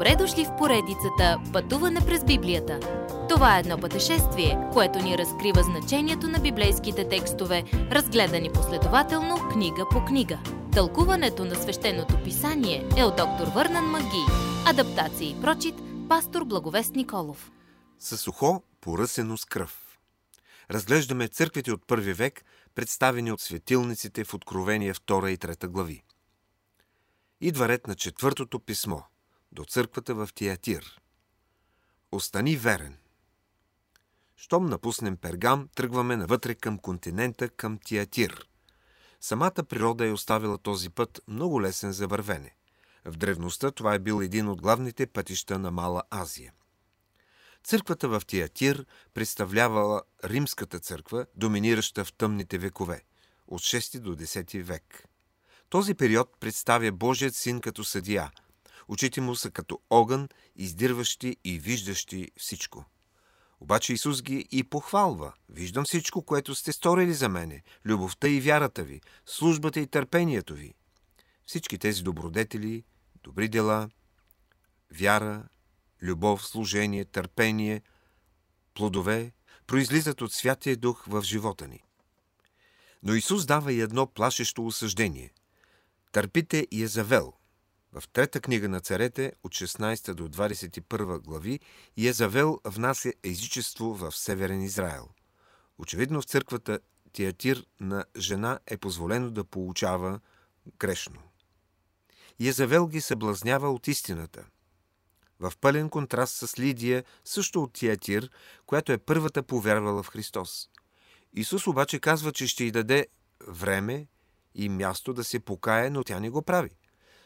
Добре дошли в поредицата Пътуване през Библията. Това е едно пътешествие, което ни разкрива значението на библейските текстове, разгледани последователно книга по книга. Тълкуването на свещеното писание е от доктор Върнан Маги. Адаптация и прочит, пастор Благовест Николов. С поръсено с кръв. Разглеждаме църквите от първи век, представени от светилниците в Откровение 2 и 3 глави. Идва ред на четвъртото писмо до църквата в Тиатир. Остани верен. Щом напуснем Пергам, тръгваме навътре към континента, към Тиатир. Самата природа е оставила този път много лесен за вървене. В древността това е бил един от главните пътища на Мала Азия. Църквата в Тиатир представлявала римската църква, доминираща в тъмните векове, от 6 до 10 век. Този период представя Божият син като съдия. Очите му са като огън, издирващи и виждащи всичко. Обаче Исус ги и похвалва. Виждам всичко, което сте сторили за мене, любовта и вярата ви, службата и търпението ви. Всички тези добродетели, добри дела, вяра, любов, служение, търпение, плодове, произлизат от Святия Дух в живота ни. Но Исус дава и едно плашещо осъждение. Търпите Езавел. В трета книга на царете от 16 до 21 глави Езавел внася езичество в Северен Израел. Очевидно в църквата Театир на жена е позволено да получава грешно. Езавел ги съблазнява от истината. В пълен контраст с Лидия, също от Театир, която е първата повярвала в Христос. Исус обаче казва, че ще й даде време и място да се покае, но тя не го прави.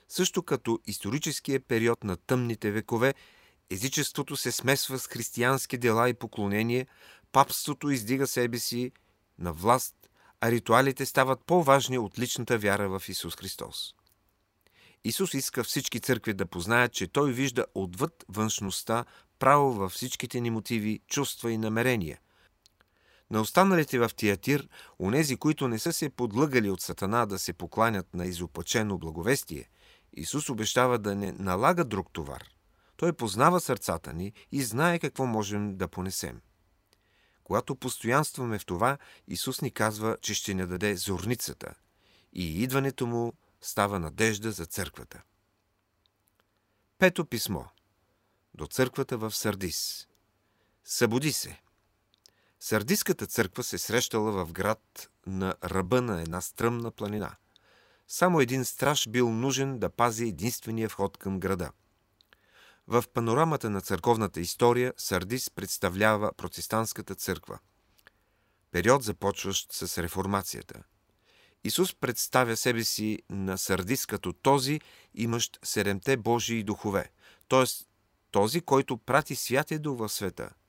Също като историческия период на тъмните векове, езичеството се смесва с християнски дела и поклонение, папството издига себе си на власт, а ритуалите стават по-важни от личната вяра в Исус Христос. Исус иска всички църкви да познаят, че Той вижда отвъд външността право във всичките ни мотиви, чувства и намерения. На останалите в Тиатир, онези, които не са се подлъгали от Сатана да се покланят на изопачено благовестие, Исус обещава да не налага друг товар. Той познава сърцата ни и знае какво можем да понесем. Когато постоянстваме в това, Исус ни казва, че ще ни даде зорницата и идването му става надежда за църквата. Пето писмо До църквата в Сардис Събуди се! Сардиската църква се срещала в град на ръба на една стръмна планина. Само един страж бил нужен да пази единствения вход към града. В панорамата на църковната история Сардис представлява протестантската църква. Период започващ с реформацията. Исус представя себе си на Сардис като този, имащ седемте Божии духове, т.е. този, който прати Святия Дух в света –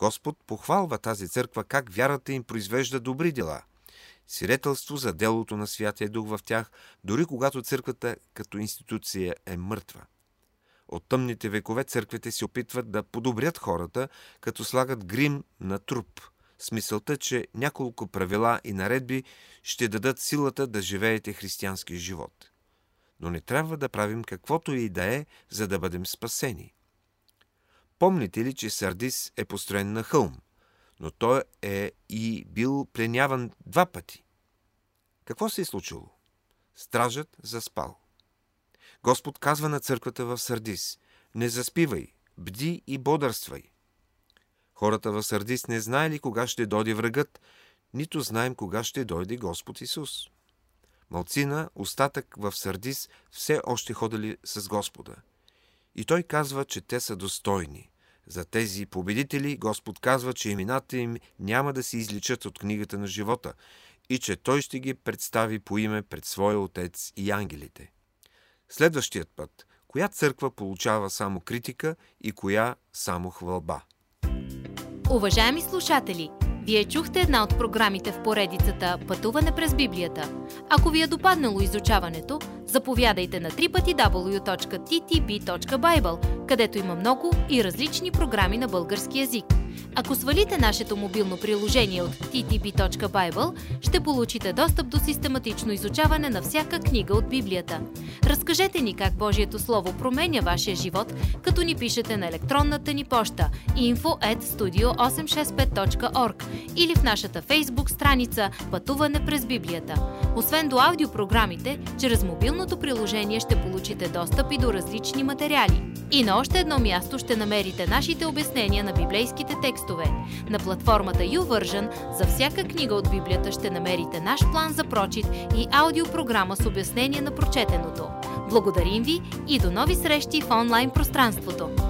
Господ похвалва тази църква как вярата им произвежда добри дела. Свидетелство за делото на Святия Дух в тях, дори когато църквата като институция е мъртва. От тъмните векове църквите се опитват да подобрят хората, като слагат грим на труп, с мисълта, че няколко правила и наредби ще дадат силата да живеете християнски живот. Но не трябва да правим каквото и да е, за да бъдем спасени – Помните ли, че Сардис е построен на хълм, но той е и бил пленяван два пъти? Какво се е случило? Стражът заспал. Господ казва на църквата в Сардис, не заспивай, бди и бодърствай. Хората в Сардис не знаели кога ще дойде врагът, нито знаем кога ще дойде Господ Исус. Малцина, остатък в Сардис, все още ходили с Господа. И той казва, че те са достойни. За тези победители Господ казва, че имената им няма да се изличат от книгата на живота и че Той ще ги представи по име пред своя Отец и ангелите. Следващият път, коя църква получава само критика и коя само хвалба? Уважаеми слушатели! Вие чухте една от програмите в поредицата Пътуване през Библията. Ако ви е допаднало изучаването, заповядайте на www.ttb.bible, където има много и различни програми на български язик. Ако свалите нашето мобилно приложение от ttb.bible, ще получите достъп до систематично изучаване на всяка книга от Библията. Разкажете ни как Божието Слово променя вашия живот, като ни пишете на електронната ни поща info at studio865.org или в нашата фейсбук страница Пътуване през Библията. Освен до аудиопрограмите, чрез мобилното приложение ще получите достъп и до различни материали. И на още едно място ще намерите нашите обяснения на библейските текстове. На платформата YouVersion за всяка книга от Библията ще намерите наш план за прочит и аудиопрограма с обяснение на прочетеното. Благодарим ви и до нови срещи в онлайн пространството!